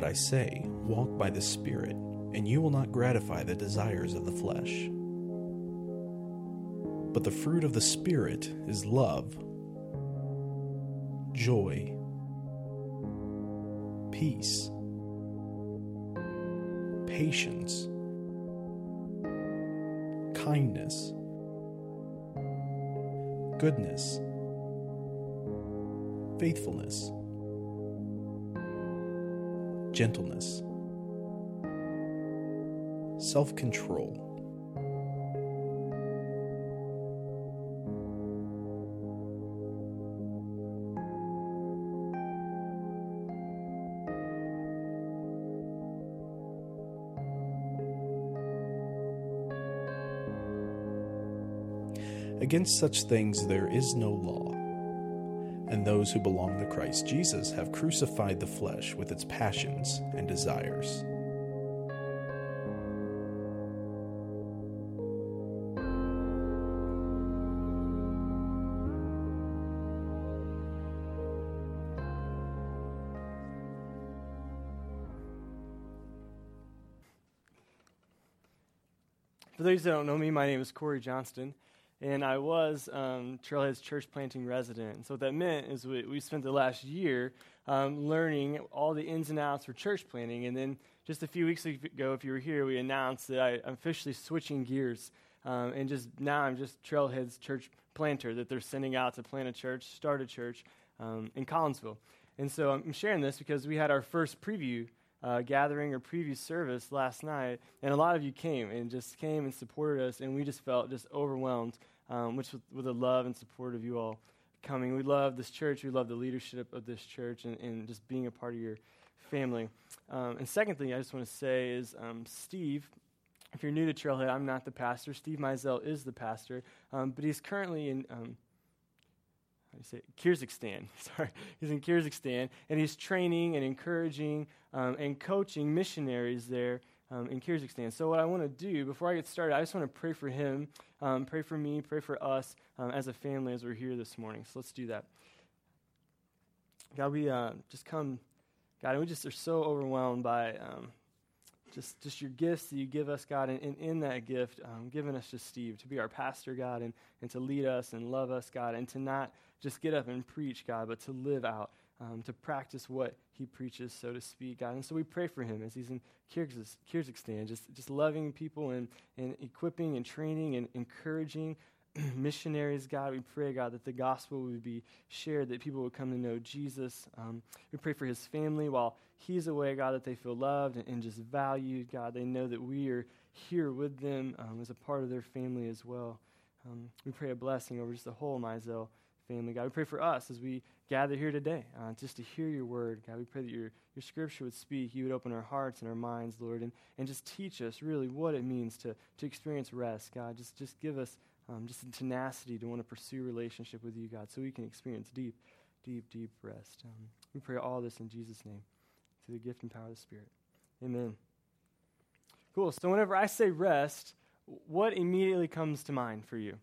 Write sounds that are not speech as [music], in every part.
But I say, walk by the Spirit, and you will not gratify the desires of the flesh. But the fruit of the Spirit is love, joy, peace, patience, kindness, goodness, faithfulness, gentleness, self control. Against such things there is no law. And those who belong to Christ Jesus have crucified the flesh with its passions and desires. For those that don't know me, my name is Corey Johnston, and I was um, Trailhead's church planting resident. And so what that meant is we, we spent the last year um, learning all the ins and outs for church planting. And then just a few weeks ago, if you were here, we announced that I, am officially switching gears. Um, and just now I'm just Trailhead's church planter that they're sending out to plant a church, start a church um, in Collinsville. And so I'm sharing this because we had our first preview uh, gathering or preview service last night, and a lot of you came and just came and supported us, and we just felt just overwhelmed, um, which with, with, the love and support of you all coming. We love this church. We love the leadership of this church, and, and just being a part of your family. Um, and second thing I just want to say is um, Steve. If you're new to Trailhead, I'm not the pastor. Steve Mizell is the pastor, um, but he's currently in you say? Kyrgyzstan. [laughs] Sorry, he's in Kyrgyzstan, and he's training and encouraging um, and coaching missionaries there um, in Kyrgyzstan. So, what I want to do before I get started, I just want to pray for him, um, pray for me, pray for us um, as a family as we're here this morning. So, let's do that. God, we uh, just come, God, and we just are so overwhelmed by um, just, just your gifts that you give us, God, and, and in that gift, um, giving us just Steve to be our pastor, God, and, and to lead us and love us, God, and to not just get up and preach, God, but to live out, um, to practice what he preaches, so to speak, God. And so we pray for him as he's in Kyrgyzstan, just, just loving people and, and equipping and training and encouraging [clears throat] missionaries, God. We pray, God, that the gospel would be shared, that people would come to know Jesus. Um, we pray for his family while he's away, God, that they feel loved and, and just valued, God. They know that we are here with them um, as a part of their family as well. Um, we pray a blessing over just the whole Mizell family. God, we pray for us as we gather here today, uh, just to hear your word. God, we pray that your, your scripture would speak. You would open our hearts and our minds, Lord, and, and just teach us really what it means to, to experience rest. God, just, just give us um, just a tenacity to want to pursue relationship with you, God, so we can experience deep, deep, deep rest. Um, we pray all this in Jesus' name, through the gift and power of the Spirit. Amen. Cool. So whenever I say rest, what immediately comes to mind for you?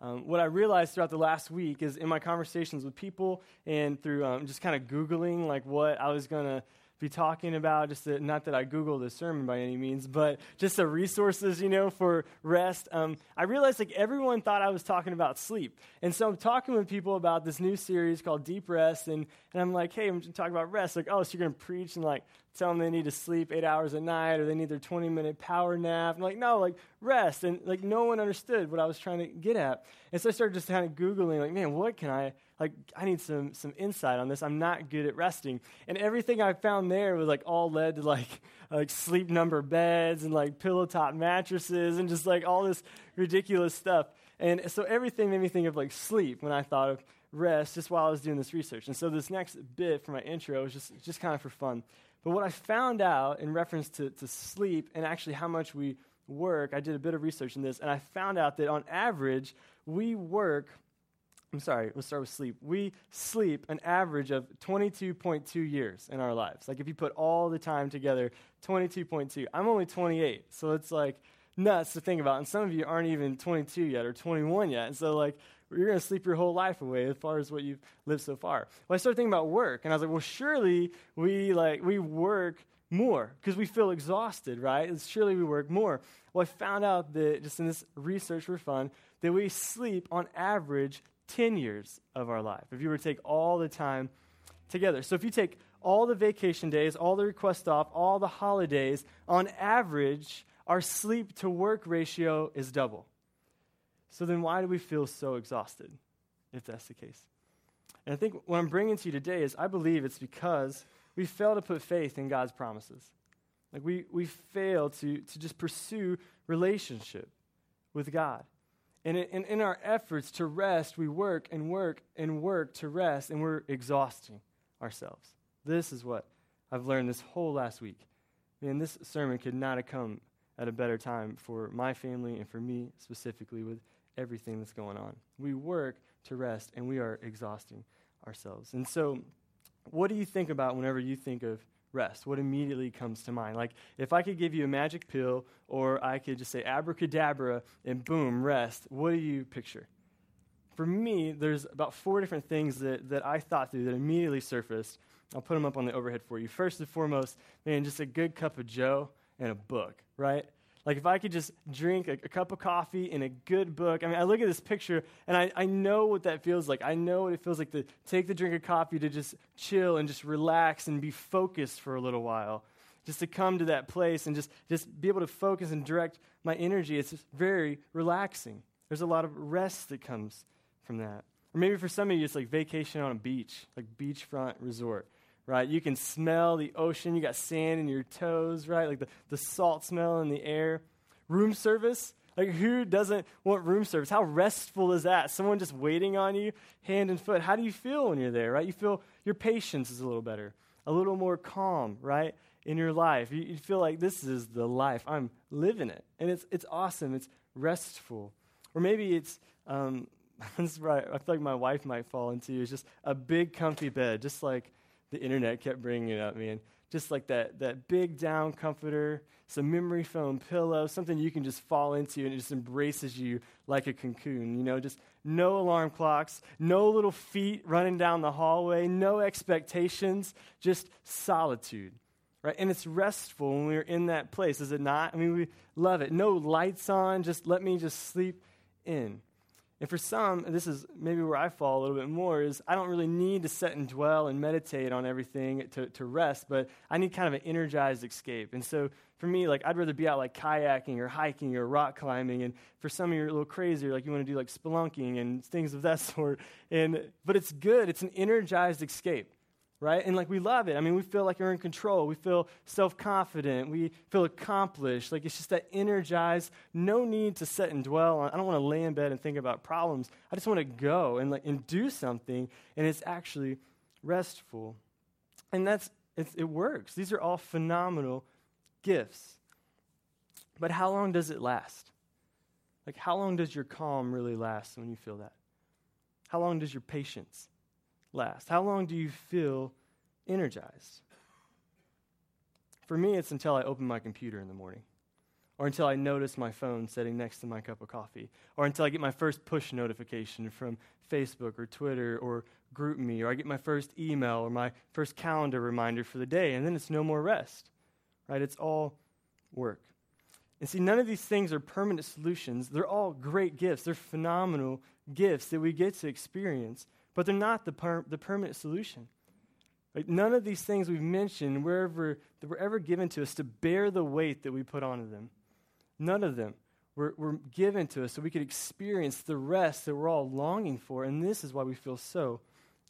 Um, what I realized throughout the last week is in my conversations with people and through um, just kind of Googling like what I was going to be talking about. Just that, not that I Googled the sermon by any means, but just the resources, you know, for rest. Um, I realized like everyone thought I was talking about sleep, and so I'm talking with people about this new series called Deep Rest, and and I'm like, hey, I'm talking about rest. Like, oh, so you're gonna preach and like tell them they need to sleep eight hours a night or they need their 20 minute power nap. I'm like, no, like rest. And like no one understood what I was trying to get at. And so I started just kind of Googling, like, man, what can I like I need some some insight on this. I'm not good at resting. And everything I found there was like all led to like [laughs] like sleep number beds and like pillow top mattresses and just like all this ridiculous stuff. And so everything made me think of like sleep when I thought of rest just while I was doing this research. And so this next bit for my intro was just just kind of for fun. But what I found out in reference to, to sleep and actually how much we work, I did a bit of research in this, and I found out that on average, we work I'm sorry, let's start with sleep. We sleep an average of 22.2 years in our lives. Like if you put all the time together, 22.2. I'm only 28, so it's like nuts to think about. And some of you aren't even 22 yet or 21 yet. And so, like, you're going to sleep your whole life away as far as what you've lived so far. Well, I started thinking about work, and I was like, well, surely we like we work more because we feel exhausted, right? And surely we work more. Well, I found out that just in this research for fun that we sleep on average 10 years of our life. If you were to take all the time together. So if you take all the vacation days, all the request off, all the holidays, on average, our sleep to work ratio is double. So then why do we feel so exhausted if that's the case? And I think what I'm bringing to you today is I believe it's because we fail to put faith in God's promises. Like we, we fail to, to just pursue relationship with God. And in, in our efforts to rest, we work and work and work to rest, and we're exhausting ourselves. This is what I've learned this whole last week. Man, this sermon could not have come at a better time for my family and for me specifically with everything that's going on. We work to rest and we are exhausting ourselves. And so, what do you think about whenever you think of rest? What immediately comes to mind? Like, if I could give you a magic pill or I could just say abracadabra and boom, rest, what do you picture? For me, there's about four different things that, that I thought through that immediately surfaced. I'll put them up on the overhead for you. First and foremost, man, just a good cup of Joe and a book, right? Like if I could just drink a, a, cup of coffee and a good book. I mean, I look at this picture and I, I know what that feels like. I know what it feels like to take the drink of coffee to just chill and just relax and be focused for a little while. Just to come to that place and just, just be able to focus and direct my energy. It's very relaxing. There's a lot of rest that comes from that. Or maybe for some of you, it's like vacation on a beach, like beachfront resort right? You can smell the ocean. You got sand in your toes, right? Like the, the salt smell in the air. Room service. Like, who doesn't want room service? How restful is that? Someone just waiting on you, hand and foot. How do you feel when you're there, right? You feel your patience is a little better, a little more calm, right? In your life. You, you feel like this is the life. I'm living it. And it's, it's awesome. It's restful. Or maybe it's, um, [laughs] this is right, I feel like my wife might fall into, is just a big, comfy bed, just like the internet kept bringing it up, man. Just like that, that big down comforter, some memory foam pillow, something you can just fall into and it just embraces you like a cocoon. You know, just no alarm clocks, no little feet running down the hallway, no expectations, just solitude. Right? And it's restful when we're in that place, is it not? I mean, we love it. No lights on, just let me just sleep in. And for some, this is maybe where I fall a little bit more, is I don't really need to sit and dwell and meditate on everything to, to rest, but I need kind of an energized escape. And so for me, like I'd rather be out like kayaking or hiking or rock climbing. And for some of you, are a little crazier, like you want to do like spelunking and things of that [laughs] sort. And but it's good. It's an energized escape right? And like we love it. I mean, we feel like we're in control. We feel self confident. We feel accomplished. Like it's just that energized, no need to sit and dwell on. I don't want to lay in bed and think about problems. I just want to go and like and do something, and it's actually restful. And that's it works. These are all phenomenal gifts. But how long does it last? Like, how long does your calm really last when you feel that? How long does your patience last? How long do you feel energized? For me, it's until I open my computer in the morning, or until I notice my phone sitting next to my cup of coffee, or until I get my first push notification from Facebook or Twitter or GroupMe, or I get my first email or my first calendar reminder for the day, and then it's no more rest. Right? It's all work. And see, none of these things are permanent solutions. They're all great gifts. They're phenomenal gifts that we get to experience but they're not the, per- the permanent solution. Like none of these things we've mentioned wherever, that were ever given to us to bear the weight that we put onto them. None of them were, were given to us so we could experience the rest that we're all longing for. And this is why we feel so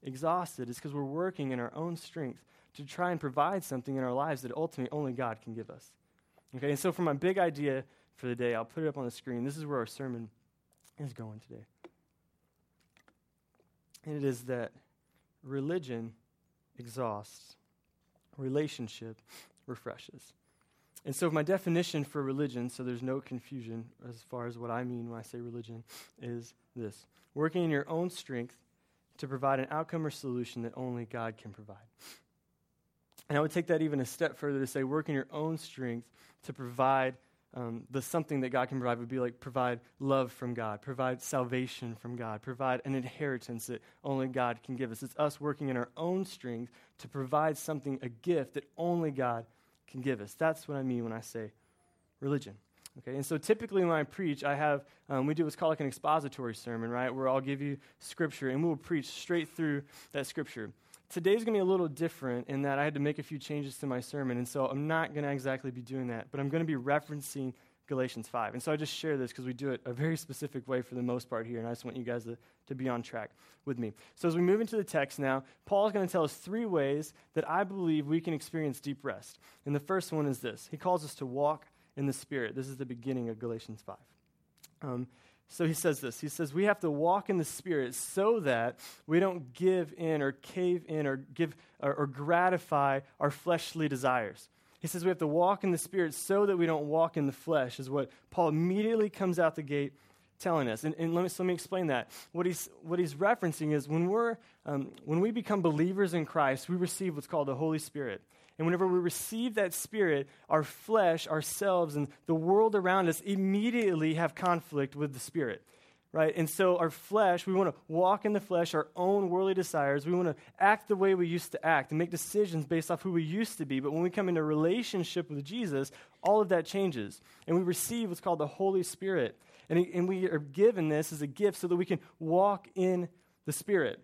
exhausted, is because we're working in our own strength to try and provide something in our lives that ultimately only God can give us. Okay, and so for my big idea for the day, I'll put it up on the screen. This is where our sermon is going today and it is that religion exhausts, relationship refreshes. And so, my definition for religion, so there's no confusion as far as what I mean when I say religion, is this working in your own strength to provide an outcome or solution that only God can provide. And I would take that even a step further to say, work in your own strength to provide um, the something that God can provide would be like provide love from God, provide salvation from God, provide an inheritance that only God can give us. It's us working in our own strength to provide something, a gift that only God can give us. That's what I mean when I say religion. Okay, and so typically when I preach, I have, um, we do what's called like an expository sermon, right? Where I'll give you scripture and we'll preach straight through that scripture. Today's going to be a little different in that I had to make a few changes to my sermon, and so I'm not going to exactly be doing that, but I'm going to be referencing Galatians 5. And so I just share this because we do it a very specific way for the most part here, and I just want you guys to, to be on track with me. So as we move into the text now, Paul is going to tell us three ways that I believe we can experience deep rest. And the first one is this He calls us to walk in the Spirit. This is the beginning of Galatians 5. Um, so he says this. He says, We have to walk in the Spirit so that we don't give in or cave in or, give, or, or gratify our fleshly desires. He says we have to walk in the Spirit so that we don't walk in the flesh, is what Paul immediately comes out the gate telling us. And, and let, me, so let me explain that. What he's, what he's referencing is when, we're, um, when we become believers in Christ, we receive what's called the Holy Spirit. And whenever we receive that Spirit, our flesh, ourselves, and the world around us immediately have conflict with the Spirit. Right? And so our flesh, we want to walk in the flesh, our own worldly desires. We want to act the way we used to act and make decisions based off who we used to be. But when we come into relationship with Jesus, all of that changes. And we receive what's called the Holy Spirit. And, and we are given this as a gift so that we can walk in the Spirit.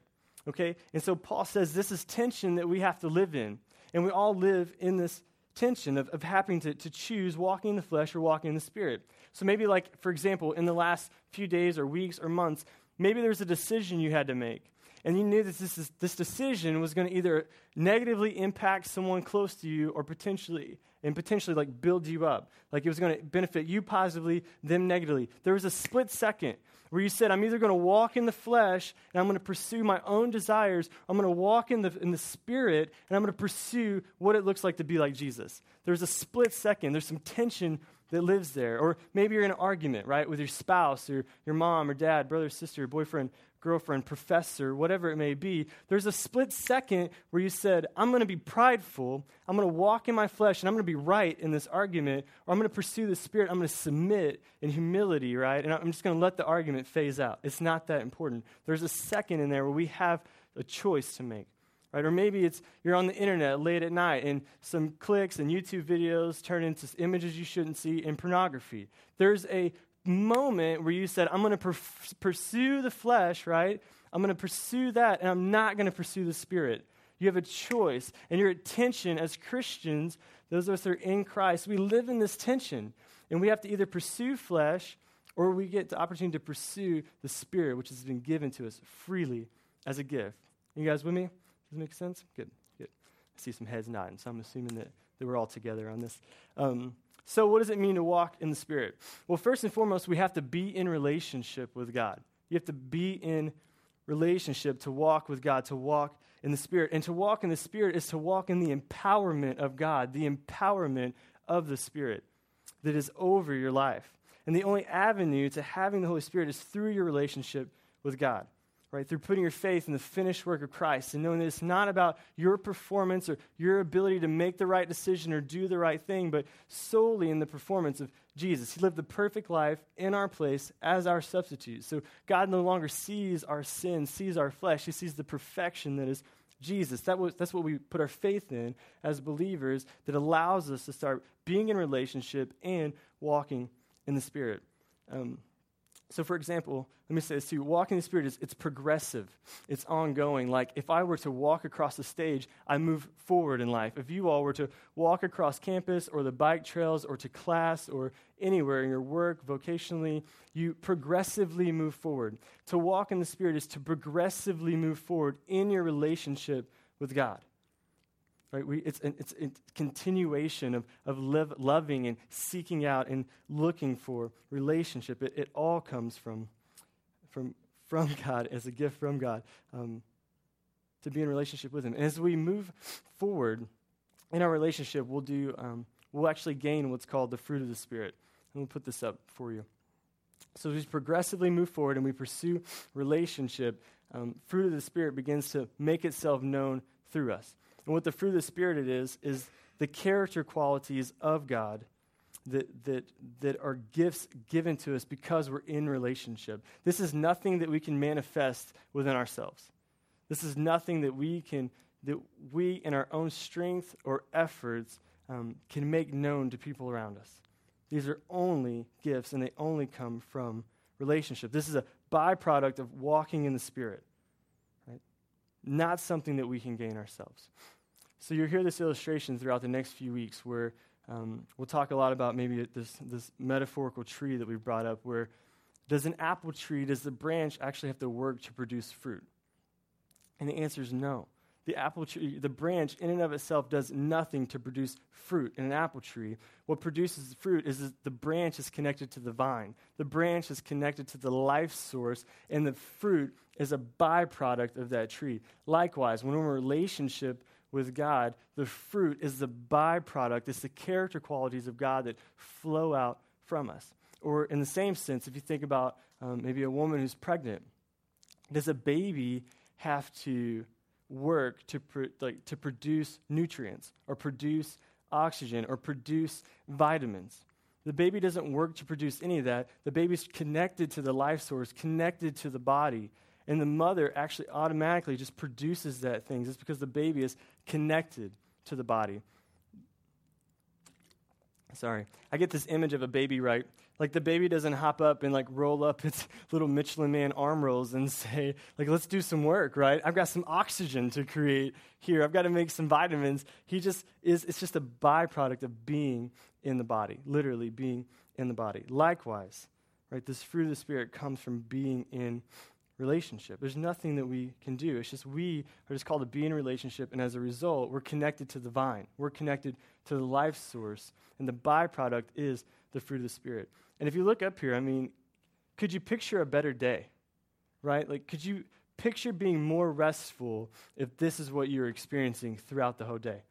Okay? And so Paul says this is tension that we have to live in. And we all live in this tension of, of having to, to choose walking in the flesh or walking in the spirit. So maybe, like, for example, in the last few days or weeks or months, maybe there's a decision you had to make. And you knew that this, this decision was going to either negatively impact someone close to you or potentially, and potentially like build you up. Like it was going to benefit you positively, them negatively. There was a split second where you said, I'm either going to walk in the flesh and I'm going to pursue my own desires, I'm going to walk in the, in the spirit and I'm going to pursue what it looks like to be like Jesus. There's a split second, there's some tension that lives there. Or maybe you're in an argument, right, with your spouse or your mom or dad, brother, sister, boyfriend, girlfriend, professor, whatever it may be, there's a split second where you said, I'm going to be prideful, I'm going to walk in my flesh, and I'm going to be right in this argument, or I'm going to pursue the Spirit, I'm going to submit in humility, right? And I'm just going to let the argument phase out. It's not that important. There's a second in there where we have a choice to make. Right? Or maybe it's you're on the internet late at night and some clicks and YouTube videos turn into images you shouldn't see and pornography. There's a moment where you said, I'm going to per- pursue the flesh, right? I'm going to pursue that, and I'm not going to pursue the spirit. You have a choice, and your tension as Christians, those of us that are in Christ, we live in this tension, and we have to either pursue flesh or we get the opportunity to pursue the spirit, which has been given to us freely as a gift. You guys with me? Does it make sense? Good, good. I see some heads nodding, so I'm assuming that, that we're all together on this. Um, so, what does it mean to walk in the Spirit? Well, first and foremost, we have to be in relationship with God. You have to be in relationship to walk with God, to walk in the Spirit. And to walk in the Spirit is to walk in the empowerment of God, the empowerment of the Spirit that is over your life. And the only avenue to having the Holy Spirit is through your relationship with God right? Through putting your faith in the finished work of Christ and knowing that it's not about your performance or your ability to make the right decision or do the right thing, but solely in the performance of Jesus. He lived the perfect life in our place as our substitute. So God no longer sees our sin, sees our flesh. He sees the perfection that is Jesus. That was, that's what we put our faith in as believers that allows us to start being in relationship and walking in the Spirit. Um, so, for example, let me say this too walking in the Spirit is it's progressive, it's ongoing. Like, if I were to walk across the stage, I move forward in life. If you all were to walk across campus or the bike trails or to class or anywhere in your work, vocationally, you progressively move forward. To walk in the Spirit is to progressively move forward in your relationship with God. Right? We, it's, an, it's a continuation of, of live, loving and seeking out and looking for relationship. It, it all comes from, from, from [laughs] God as a gift from God um, to be in relationship with Him. And as we move forward in our relationship, we'll, do, um, we'll actually gain what's called the fruit of the Spirit. And we'll put this up for you. So as we progressively move forward and we pursue relationship, um, fruit of the Spirit begins to make itself known through us. And what the fruit of the Spirit it is, is the character qualities of God that, that, that are gifts given to us because we're in relationship. This is nothing that we can manifest within ourselves. This is nothing that we can, that we in our own strength or efforts um, can make known to people around us. These are only gifts and they only come from relationship. This is a byproduct of walking in the Spirit? Not something that we can gain ourselves. So you'll hear this illustration throughout the next few weeks where um, we'll talk a lot about maybe this, this metaphorical tree that we brought up where does an apple tree, does the branch actually have to work to produce fruit? And the answer is no. The apple tree, the branch in and of itself does nothing to produce fruit in an apple tree. What produces fruit is the branch is connected to the vine. The branch is connected to the life source, and the fruit is a byproduct of that tree. Likewise, when we're in a relationship with God, the fruit is the byproduct, it's the character qualities of God that flow out from us. Or, in the same sense, if you think about um, maybe a woman who's pregnant, does a baby have to work to, like, to produce nutrients or produce oxygen or produce vitamins? The baby doesn't work to produce any of that. The baby's connected to the life source, connected to the body. And the mother actually automatically just produces that thing just because the baby is connected to the body. Sorry. I get this image of a baby, right? Like the baby doesn't hop up and like roll up its little Michelin man arm rolls and [laughs] say, like, let's do some work, right? I've got some oxygen to create here. I've got to make some vitamins. He just is, it's just a byproduct of being in the body, literally being in the body. Likewise, right, this fruit of the Spirit comes from being in relationship. There's nothing that we can do. It's just we are just called to be in a relationship, and as a result, we're connected to the vine. We're connected to the life source, and the byproduct is the fruit of the Spirit. And if you look up here, I mean, could you picture a better day? Right? Like, could you picture being more restful if this is what you're experiencing throughout the whole day?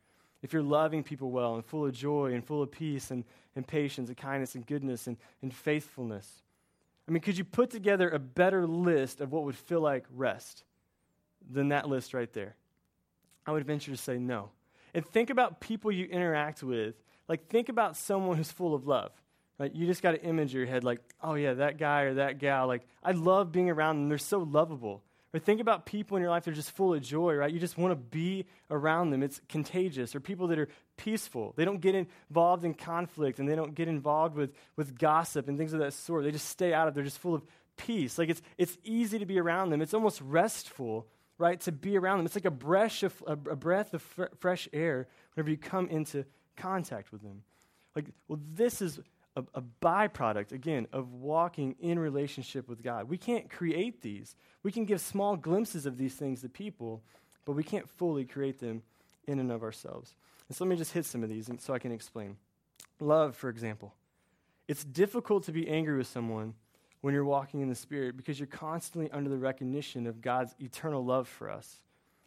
If you're loving people well and full of joy and full of peace and, and patience and kindness and goodness and, and faithfulness I mean, could you put together a better list of what would feel like rest than that list right there? I would venture to say no. And think about people you interact with. Like, think about someone who's full of love. Like, you just got an image in your head, like, oh, yeah, that guy or that gal. Like, I love being around them. They're so lovable. Or think about people in your life that are just full of joy, right? You just want to be around them. It's contagious. Or people that are peaceful. They don't get involved in conflict and they don't get involved with, with gossip and things of that sort. They just stay out of it. They're just full of peace. Like it's, it's easy to be around them. It's almost restful, right, to be around them. It's like a breath of, a, breath of fr- fresh air whenever you come into contact with them. Like, well, this is a, a, byproduct, again, of walking in relationship with God. We can't create these. We can give small glimpses of these things to people, but we can't fully create them in and of ourselves. And so let me just hit some of these so I can explain. Love, for example. It's difficult to be angry with someone when you're walking in the Spirit because you're constantly under the recognition of God's eternal love for us.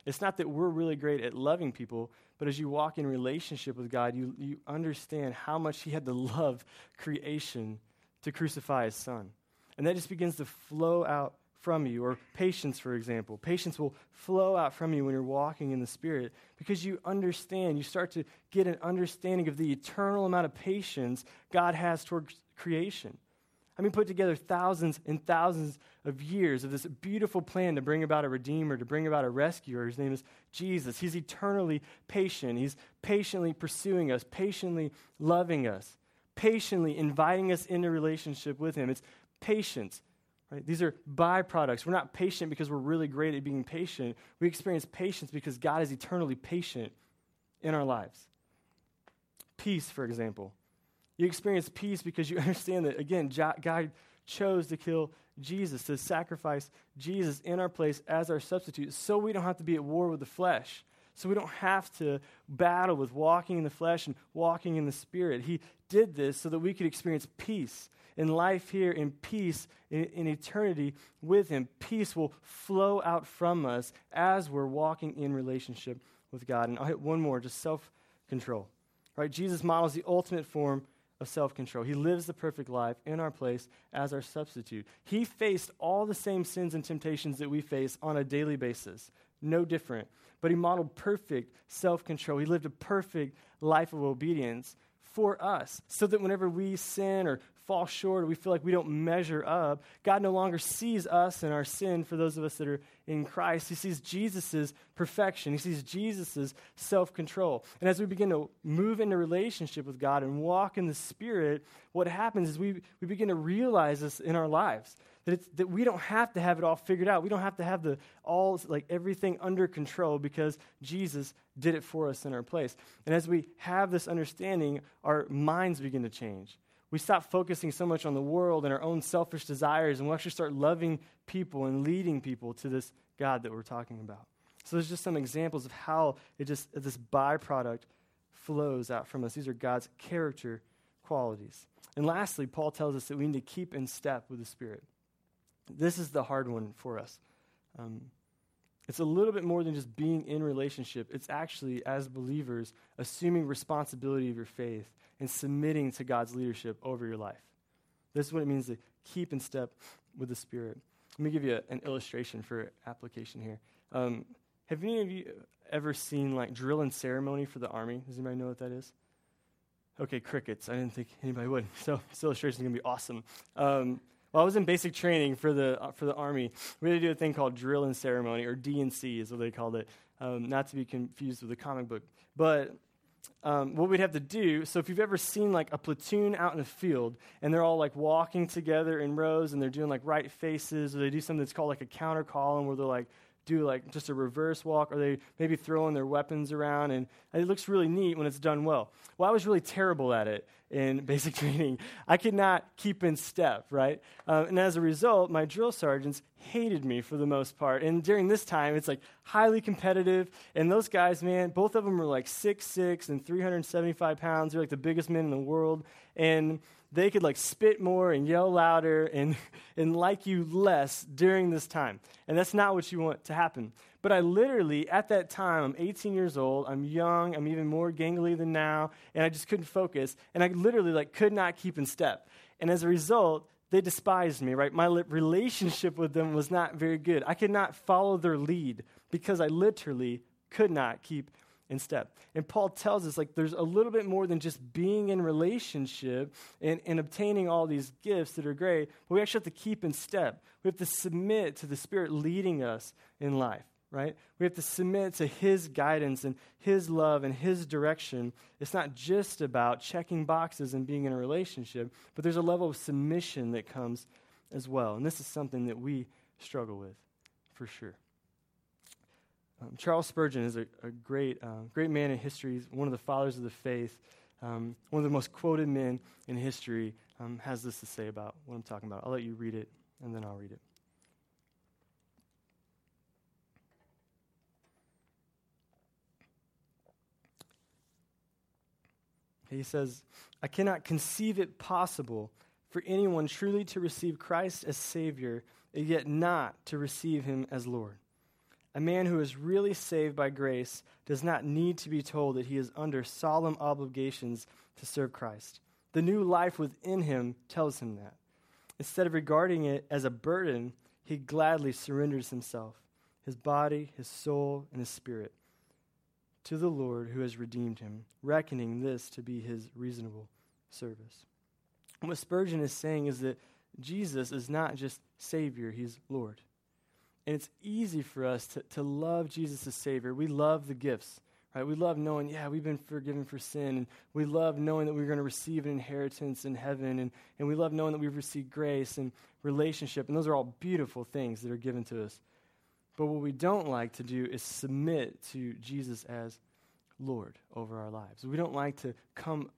It's not that we're really great at loving people, but as you walk in relationship with God, you, you understand how much He had to love creation to crucify His Son. And that just begins to flow out from you. Or patience, for example. Patience will flow out from you when you're walking in the Spirit because you understand, you start to get an understanding of the eternal amount of patience God has towards creation. I mean, put together thousands and thousands of years of this beautiful plan to bring about a redeemer, to bring about a rescuer. His name is Jesus. He's eternally patient. He's patiently pursuing us, patiently loving us, patiently inviting us into relationship with Him. It's patience. Right? These are byproducts. We're not patient because we're really great at being patient. We experience patience because God is eternally patient in our lives. Peace, for example. You experience peace because you [laughs] understand that, again, God chose to kill Jesus, to sacrifice Jesus in our place as our substitute, so we don't have to be at war with the flesh. So we don't have to battle with walking in the flesh and walking in the spirit. He did this so that we could experience peace in life here, in peace, in, in eternity with Him. Peace will flow out from us as we're walking in relationship with God. And I'll hit one more just self control. Right? Jesus models the ultimate form of self control. He lives the perfect life in our place as our substitute. He faced all the same sins and temptations that we face on a daily basis, no different. But he modeled perfect self control. He lived a perfect life of obedience for us, so that whenever we sin or fall short or we feel like we don't measure up, God no longer sees us and our sin for those of us that are in Christ. He sees Jesus' perfection, He sees Jesus' self control. And as we begin to move into relationship with God and walk in the Spirit, what happens is we, we begin to realize this in our lives. That, it's, that we don't have to have it all figured out. We don't have to have the all like everything under control because Jesus did it for us in our place. And as we have this understanding, our minds begin to change we stop focusing so much on the world and our own selfish desires, and we actually start loving people and leading people to this God that we're talking about. So there's just some examples of how it just this byproduct flows out from us. These are God's character qualities. And lastly, Paul tells us that we need to keep in step with the Spirit. This is the hard one for us. Um, it's a little bit more than just being in relationship. It's actually, as believers, assuming responsibility of your faith and submitting to God's leadership over your life. This is what it means to keep in step with the Spirit. Let me give you a, an illustration for application here. Um, have any of you ever seen like drill and ceremony for the army? Does anybody know what that is? Okay, crickets. I didn't think anybody would. [laughs] So this illustration is going to be awesome. Um, while I was in basic training for the, uh, for the Army, we had to do a thing called drill and ceremony, or D&C is what they called it, um, not to be confused with a comic book. But um, what we'd have to do so if you've ever seen like a platoon out in a field and they're all like walking together in rows and they're doing like right faces or they do something that's called like a counter column where they're like do like just a reverse walk or they maybe throwing their weapons around and it looks really neat when it's done well. Well i was really terrible at it in [laughs] basic training. I could not keep in step right? Uh, and as a result my drill sergeants hated me for the most part. And during this time it's like highly competitive. And those guys man both of them were like six six and 375 pounds. They're like the biggest men in the world. And they could like spit more and yell louder and, [laughs] and like you less during this time. And that's not what you want to happen. But I literally, at that time, I'm 18 years old, I'm young, I'm even more gangly than now, and I just couldn't focus. And I literally like could not keep in step. And as a result, they despised me, right? My relationship with them was not very good. I could not follow their lead because I literally could not keep in step. And Paul tells us like there's a little bit more than just being in relationship and, and obtaining all these gifts that are great, but we actually have to keep in step. We have to submit to the Spirit leading us in life, right? We have to submit to His guidance and His love and His direction. It's not just about checking boxes and being in a relationship, but there's a level of submission that comes as well. And this is something that we struggle with for sure. Um, Charles Spurgeon is a, a great, uh, great man in history. He's one of the fathers of the faith. Um, one of the most quoted men in history um, has this to say about what I'm talking about. I'll let you read it, and then I'll read it. He says, I cannot conceive it possible for anyone truly to receive Christ as Savior, and yet not to receive Him as Lord. A man who is really saved by grace does not need to be told that he is under solemn obligations to serve Christ. The new life within him tells him that. Instead of regarding it as a burden, he gladly surrenders himself, his body, his soul, and his spirit, to the Lord who has redeemed him, reckoning this to be his reasonable service. And what Spurgeon is saying is that Jesus is not just Savior, he's Lord. And it's easy for us to, to love Jesus as Savior. We love the gifts, right? We love knowing, yeah, we've been forgiven for sin. And we love knowing that we're going to receive an inheritance in heaven. And, and we love knowing that we've received grace and relationship. And those are all beautiful things that are given to us. But what we don't like to do is submit to Jesus as Lord over our lives. We don't like to come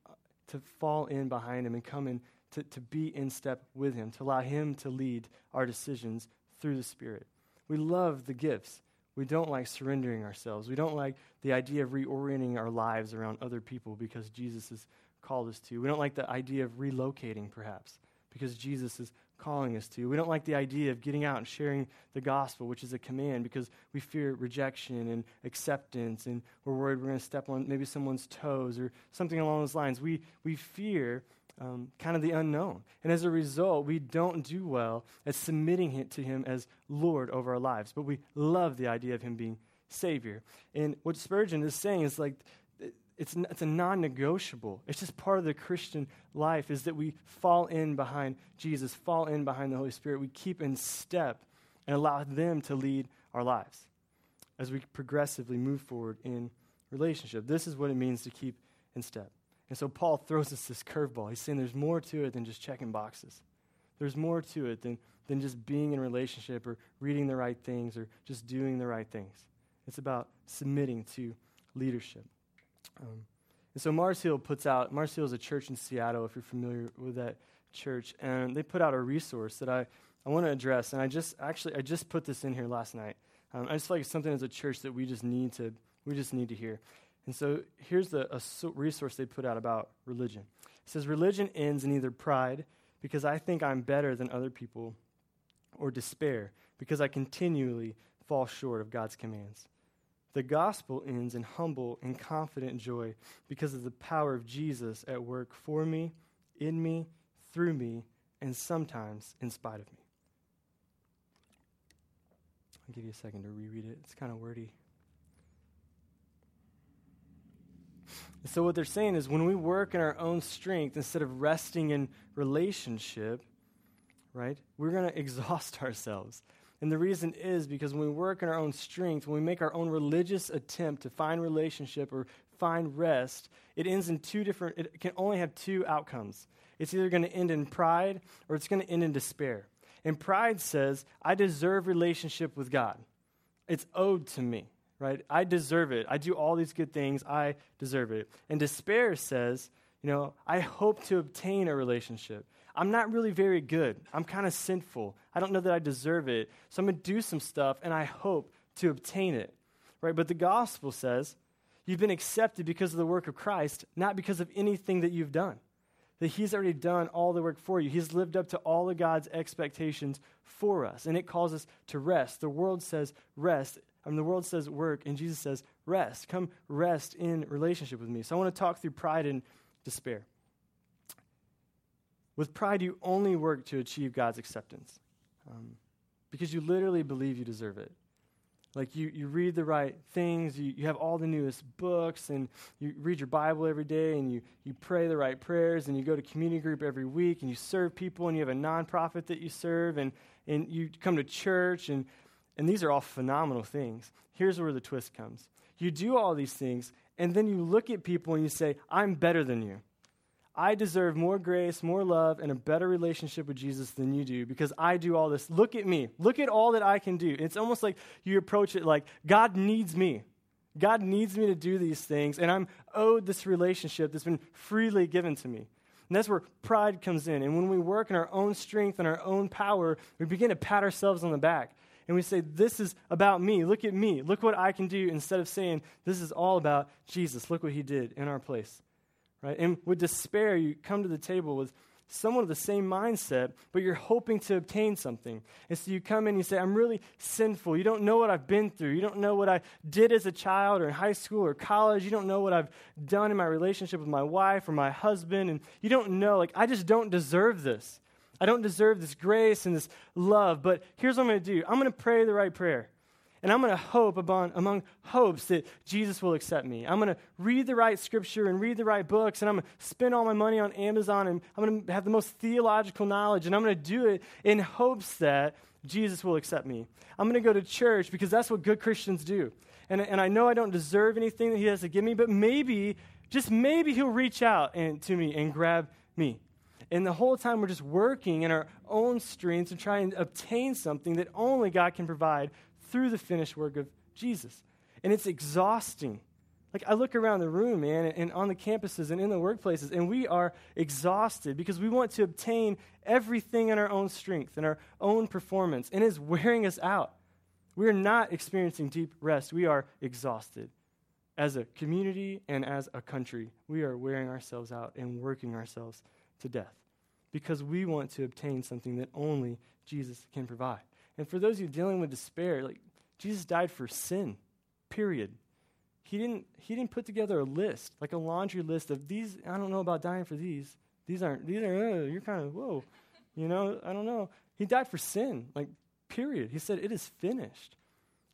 to fall in behind him and come in to, to be in step with him, to allow him to lead our decisions through the Spirit. We love the gifts. We don't like surrendering ourselves. We don't like the idea of reorienting our lives around other people because Jesus has called us to. We don't like the idea of relocating, perhaps, because Jesus is calling us to. We don't like the idea of getting out and sharing the gospel, which is a command, because we fear rejection and acceptance, and we're worried we're going to step on maybe someone's toes or something along those lines. We, we fear um, kind of the unknown. And as a result, we don't do well at submitting to Him as Lord over our lives, but we love the idea of Him being Savior. And what Spurgeon is saying is like, it's, it's a non negotiable. It's just part of the Christian life is that we fall in behind Jesus, fall in behind the Holy Spirit. We keep in step and allow them to lead our lives as we progressively move forward in relationship. This is what it means to keep in step. And so Paul throws us this curveball. He's saying there's more to it than just checking boxes. There's more to it than, than just being in relationship or reading the right things or just doing the right things. It's about submitting to leadership. Um, and so Mars Hill puts out, Mars Hill is a church in Seattle, if you're familiar with that church, and they put out a resource that I, I want to address. And I just, actually, I just put this in here last night. Um, I just feel like it's something as a church that we just need to, we just need to hear. And so here's the, a resource they put out about religion. It says, Religion ends in either pride, because I think I'm better than other people, or despair, because I continually fall short of God's commands. The gospel ends in humble and confident joy because of the power of Jesus at work for me, in me, through me, and sometimes in spite of me. I'll give you a second to reread it. It's kind of wordy. So, what they're saying is when we work in our own strength instead of resting in relationship, right, we're going [laughs] to exhaust ourselves. And the reason is because when we work in our own strength, when we make our own religious attempt to find relationship or find rest, it ends in two different, it can only have two outcomes. It's either going to end in pride or it's going to end in despair. And pride says, I deserve relationship with God. It's owed to me right? I deserve it. I do all these good things. I deserve it. And despair says, you know, I hope to obtain a relationship. I'm not really very good. I'm kind of sinful. I don't know that I deserve it. So I'm going to do some stuff and I hope to obtain it. Right? But the gospel says you've been accepted because of the work of Christ, not because of anything that you've done. That he's already done all the work for you. He's lived up to all of God's expectations for us. And it calls us to rest. The world says rest. I mean, the world says work, and Jesus says rest. Come rest in relationship with me. So I want to talk through pride and despair. With pride, you only work to achieve God's acceptance um, because you literally believe you deserve it. Like you, you read the right things, you, you have all the newest books, and you read your Bible every day, and you, you pray the right prayers, and you go to community group every week, and you serve people, and you have a nonprofit that you serve, and, and you come to church, and and these are all phenomenal things. Here's where the twist comes you do all these things, and then you look at people and you say, I'm better than you. I deserve more grace, more love, and a better relationship with Jesus than you do because I do all this. Look at me. Look at all that I can do. It's almost like you approach it like God needs me. God needs me to do these things, and I'm owed this relationship that's been freely given to me. And that's where pride comes in. And when we work in our own strength and our own power, we begin to pat ourselves on the back and we say, This is about me. Look at me. Look what I can do, instead of saying, This is all about Jesus. Look what he did in our place. Right? And with despair, you come to the table with someone of the same mindset, but you're hoping to obtain something. And so you come in and you say, I'm really sinful. You don't know what I've been through. You don't know what I did as a child or in high school or college. You don't know what I've done in my relationship with my wife or my husband. And you don't know, like, I just don't deserve this. I don't deserve this grace and this love, but here's what I'm going to do I'm going to pray the right prayer. And I'm going to hope among, among hopes that Jesus will accept me. I'm going to read the right scripture and read the right books, and I'm going to spend all my money on Amazon, and I'm going to have the most theological knowledge, and I'm going to do it in hopes that Jesus will accept me. I'm going to go to church because that's what good Christians do. And, and I know I don't deserve anything that He has to give me, but maybe, just maybe He'll reach out and, to me and grab me. And the whole time we're just working in our own strength to try and obtain something that only God can provide through the finished work of Jesus. And it's exhausting. Like, I look around the room, man, and on the campuses and in the workplaces, and we are exhausted because we want to obtain everything in our own strength and our own performance, and it's wearing us out. We are not experiencing deep rest. We are exhausted. As a community and as a country, we are wearing ourselves out and working ourselves to death because we want to obtain something that only Jesus can provide. And for those of you dealing with despair, like Jesus died for sin, period. He didn't, he didn't put together a list, like a laundry list of these, I don't know about dying for these. These aren't, these are, uh, you're kind of, whoa, you know, I don't know. He died for sin, like, period. He said, it is finished.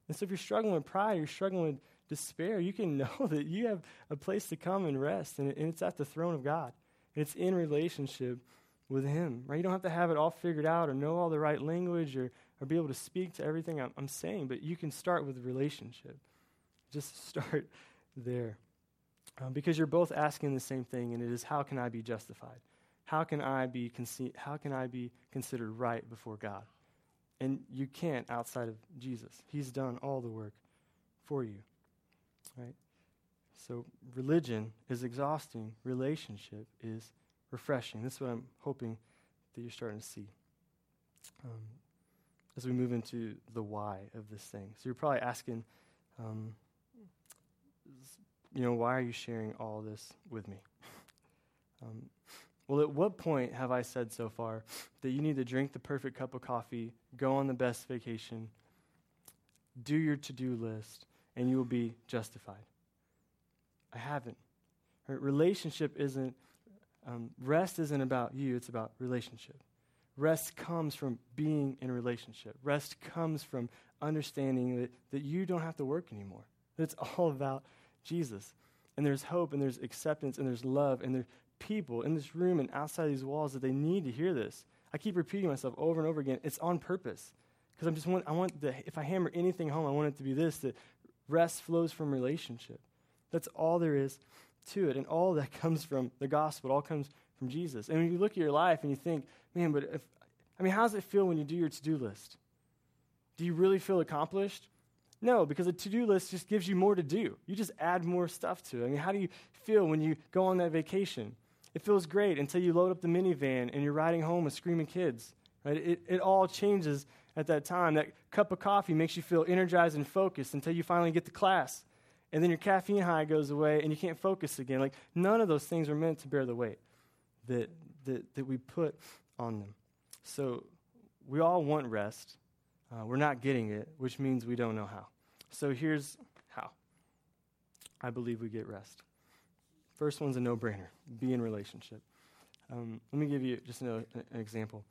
And so if you're struggling with pride, you're struggling with despair, you can [laughs] know that you have a place to come and rest, and, and it's at the throne of God. It's in relationship with Him, right? You don't have to have it all figured out or know all the right language or, or be able to speak to everything I'm, I'm saying, but you can start with relationship. Just [laughs] start there. Um, because you're both asking the same thing, and it is how can I be justified? How can I be, conce- how can I be considered right before God? And you can't outside of Jesus. He's done all the work for you. Right? So religion is exhausting, relationship is refreshing. This is what I'm hoping that you're starting to see. Um, as we move into the why of this thing. So you're probably asking, um, you know, why are you sharing all this with me? [laughs] Um, well, at what point have I said so far that you need to drink the perfect cup of coffee, go on the best vacation, do your to do list, and you will be justified? I haven't. Right? Relationship isn't, um, rest isn't about you, it's about relationship. Rest comes from being in relationship. Rest comes from understanding that, that you don't have to work anymore. It's [laughs] all about Jesus. And there's hope and there's acceptance and there's love and there's people in this room and outside these walls that they need to hear this. I keep repeating myself over and over again. It's on purpose. Because I'm just want, I want the, if I hammer anything home, I want it to be this that rest flows from relationship. That's all there is to it. And all that [laughs] comes from the gospel. It all comes from Jesus. And when you look at your life and you think, man, but if, I mean, how does it feel when you do your to do list? Do you really feel accomplished? No, because a to do list just gives you more to do. You just add more stuff to it. I mean, how do you feel when you go on that vacation? It feels great until you load up the minivan and you're riding home with screaming kids. Right? It, it all changes at that time. That cup of coffee makes you feel energized and focused until you finally get to class. And then your caffeine high goes away and you can't focus again. Like, none of those things are meant to bear the weight that, that, that we put on them. So, we all want rest. Uh, we're not getting it, which means we don't know how. So, here's how I believe we get rest. First one's a no brainer be in relationship. Um, let me give you just an, an example.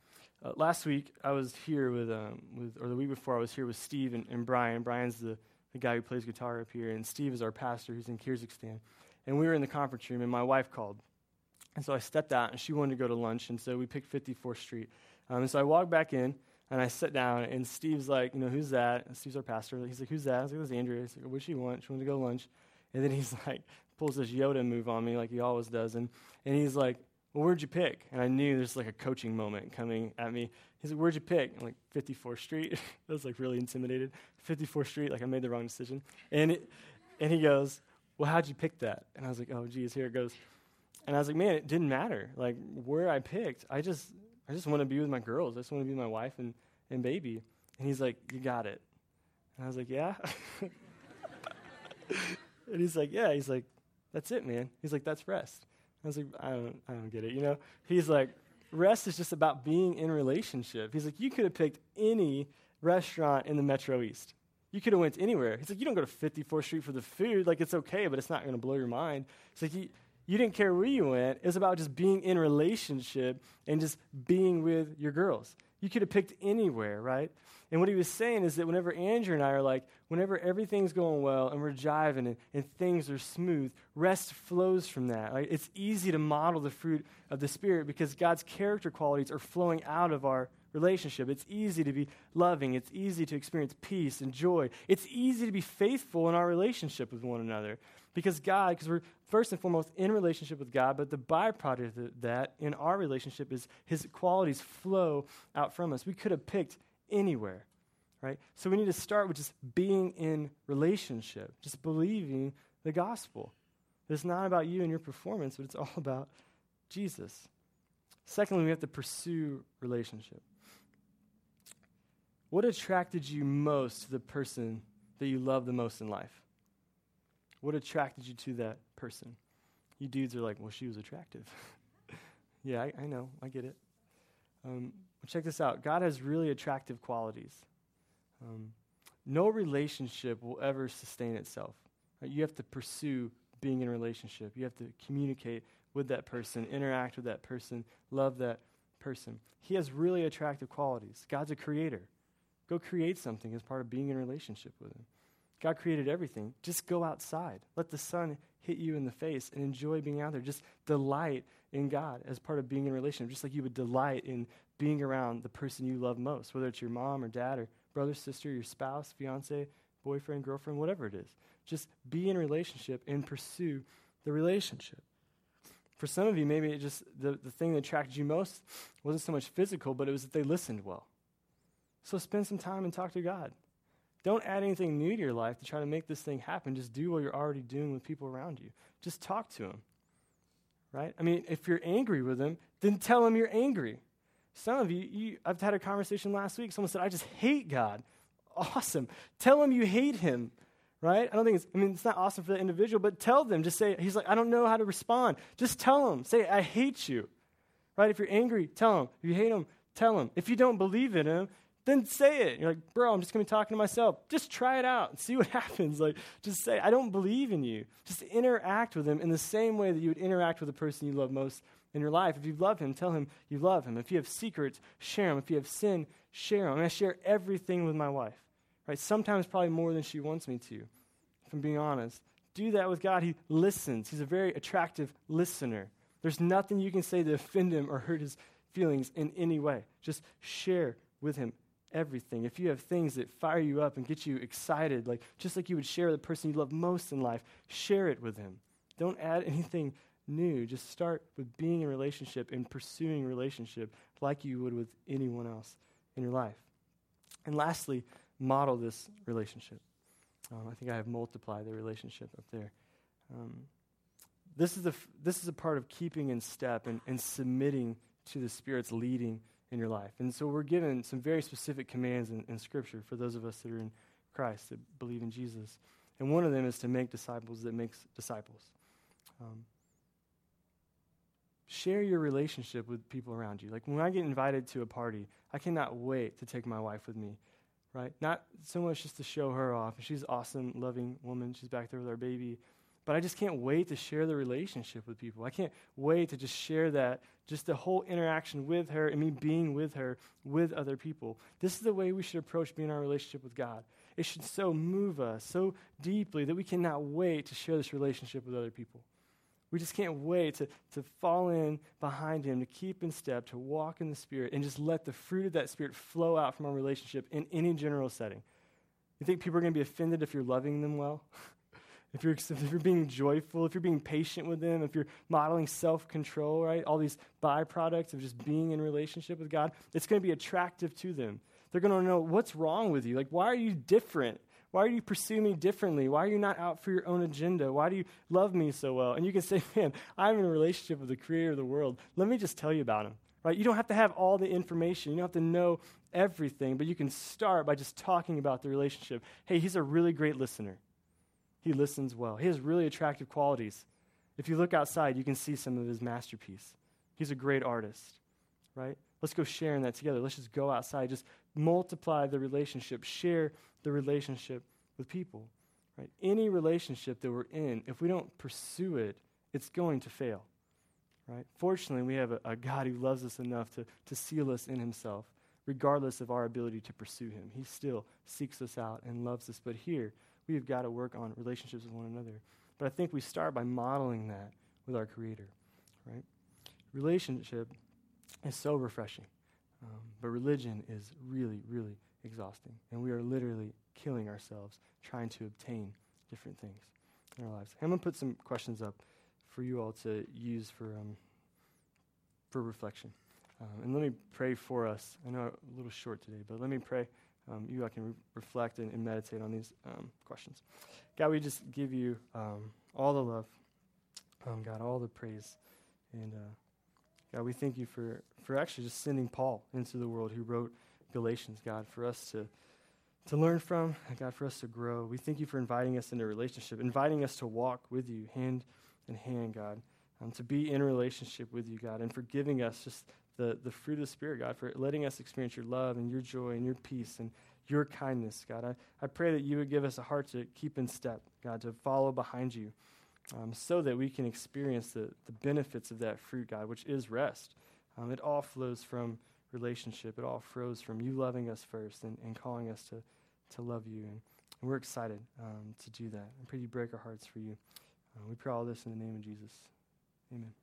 Uh, last week, I was here with, um, with, or the week before, I was here with Steve and, and Brian. Brian's the, the guy who plays guitar up here, and Steve is our pastor who's in Kyrgyzstan. And we were in the conference room, and my wife called. And so I stepped out, and she wanted to go to lunch, and so we picked 54th Street. Um, and so I walked back in, and I sat down, and Steve's like, you know, who's that? And Steve's our pastor. He's like, who's that? I was like, that's Andrea. He's like, what does she want? She wanted to go to lunch. And then he's [laughs] like, pulls this Yoda move on me like he always does. And, and he's like, well, where'd you pick? And I knew there's like a coaching moment coming at me. He's like, where'd you pick? I'm like, 54th Street. [laughs] I was like really intimidated. 54th Street, like I made the wrong decision. And, it, and he goes, well, how'd you pick that? And I was like, oh, geez, here it goes. And I was like, man, it didn't matter. Like where I picked, I just, I just want to be with my girls. I just want to be my wife and, and baby. And he's like, you got it. And I was like, yeah. [laughs] and he's like, yeah. He's like, that's it, man. He's like, that's rest. I was like, I don't, I don't get it. You know, he's like, rest is just about being in relationship. He's like, you could have picked any restaurant in the Metro East. You could have went anywhere. He's like, you don't go to 54th Street for the food. Like, it's okay, but it's not going to blow your mind. It's like, you, you didn't care where you went. It's about just being in relationship and just being with your girls. You could have picked anywhere, right? And what he was saying is that whenever Andrea and I are like, whenever everything's going well and we're jiving and, and things are smooth, rest flows from that. Right? It's easy to model the fruit of the Spirit because God's character qualities are flowing out of our relationship. It's easy to be loving. It's easy to experience peace and joy. It's easy to be faithful in our relationship with one another because God, because we're first and foremost in relationship with God, but the byproduct of that in our relationship is His qualities flow out from us. We could have picked anywhere, right? So we need to start with just being in relationship, just believing the gospel. It's not about you and your performance, but it's all about Jesus. Secondly, we have to pursue relationship. What attracted you most to the person that you love the most in life? What attracted you to that person? You dudes are like, well, she was attractive. [laughs] yeah, I, I, know. I get it. Um, check this out God has really attractive qualities. Um, no relationship will ever sustain itself. Right? You have to pursue being in a relationship, you have to communicate with that person, interact with that person, love that person. He has really attractive qualities. God's a creator. Go create something as part of being in relationship with Him. God created everything. Just go outside. Let the sun hit you in the face and enjoy being out there. Just delight in God as part of being in relationship, just like you would delight in being around the person you love most, whether it's your mom or dad or brother, sister, your spouse, fiance, boyfriend, girlfriend, whatever it is. Just be in relationship and pursue the relationship. For some of you, maybe it just the, the thing that attracted you most wasn't so much physical, but it was that they listened well. So spend some time and talk to God. Don't add anything new to your life to try to make this thing happen. Just do what you're already doing with people around you. Just talk to them. Right? I mean, if you're angry with them, then tell them you're angry. Some of you, you I've had a conversation last week. Someone said, I just hate God. Awesome. Tell him you hate him right? I don't think it's, I mean, it's not awesome for the individual, but tell them, just say, he's like, I don't know how to respond. Just tell him. say, I hate you, right? If you're angry, tell him. If you hate him, tell him. If you don't believe in him, then say it. You're like, bro, I'm just to be talking to myself. Just try it out and see what [laughs] happens. Like, just say, I don't believe in you. Just interact with him in the same way that you would interact with the person you love most in your life. If you love him, tell him you love him. If you have secrets, share them. If you have sin, share them. And I share everything with my wife right? Sometimes probably more than she wants me to, if I'm being honest. Do that with God. He listens. He's a very attractive listener. There's nothing you can say to offend him or hurt his feelings in any way. Just share with him everything. If you have things that fire you up and get you excited, like just like you would share the person you love most in life, share it with him. Don't add [laughs] anything new. Just start with being in relationship and pursuing relationship like you would with anyone else in your life. And lastly, model this relationship. Um, I think I have multiplied the relationship up there. Um, this, is a f- this is a part of keeping in step and, and submitting to the Spirit's leading in your life. And so we're given some very specific commands in, in Scripture for those of us that are in Christ, that believe in Jesus. And one of them is to make disciples that makes disciples. Um, share your relationship with people around you. Like when I get invited to a party, I cannot wait to take my wife with me right? Not so much just to show her off. She's awesome, loving woman. She's back there with our baby. But I just can't wait to share the relationship with people. I can't wait to just share that, just the whole interaction with her and me being with her with other people. This is the way we should approach being in our relationship with God. It should so move us so deeply that we cannot wait to share this relationship with other people. We just can't wait to, to fall in behind Him, to keep in step, to walk in the Spirit, and just let the fruit of that Spirit flow out from our relationship in any general setting. You think people are going to be offended if you're loving them well? [laughs] if, you're, if you're being joyful, if you're being patient with them, if you're modeling self control, right? All these byproducts of just being in relationship with God, it's going to be attractive to them. They're going to know what's wrong with you. Like, why are you different? Why are you pursuing me differently? Why are you not out for your own agenda? Why do you love me so well? And you can say, [laughs] man, I'm in a relationship with the creator of the world. Let me just tell you about him. Right? You don't have to have all the information. You don't have to know everything, but you can start by just talking about the relationship. Hey, he's a really great listener. He listens well. He has really attractive qualities. If you look outside, you can see some of his masterpiece. He's a great artist, right? Let's go sharing that together. Let's just go outside. Just multiply the relationship. Share the relationship with people. Right? Any relationship that we're in, if we don't pursue it, it's going to fail. Right? Fortunately, we have a, a God who loves us enough to, to seal us in himself, regardless of our ability to pursue him. He still seeks us out and loves us. But here, we've got to work on relationships with one another. But I think we start by modeling that with our Creator. Right? Relationship is so refreshing. Um, but religion is really, really exhausting. And we are literally killing ourselves trying to obtain different things in our lives. I'm going to put some questions up for you all to use for, um, for reflection. Um, and let me pray for us. I know I'm a little short today, but let me pray. Um, you all can re- reflect and, and, meditate on these um, questions. God, we just give you um, all the love, um, God, all the praise. And uh, God, we thank you for, for actually just sending Paul into the world who wrote Galatians, God, for us to, to learn from, God, for us to grow. We thank you for inviting us into relationship, inviting us to walk with you hand in hand, God, um, to be in relationship with you, God, and for giving us just the, the fruit of the Spirit, God, for letting us experience your love and your joy and your peace and your kindness, God. I, I pray that you would give us a heart to keep in step, God, to follow behind you, um, so that we can experience the, the benefits of that fruit, God, which is rest. Um, it all flows from relationship. It all flows from you loving us first and, and calling us to, to love you. And And we're excited um, to do that. I pray you break our hearts for you. Uh, we pray all this in the name of Jesus. Amen.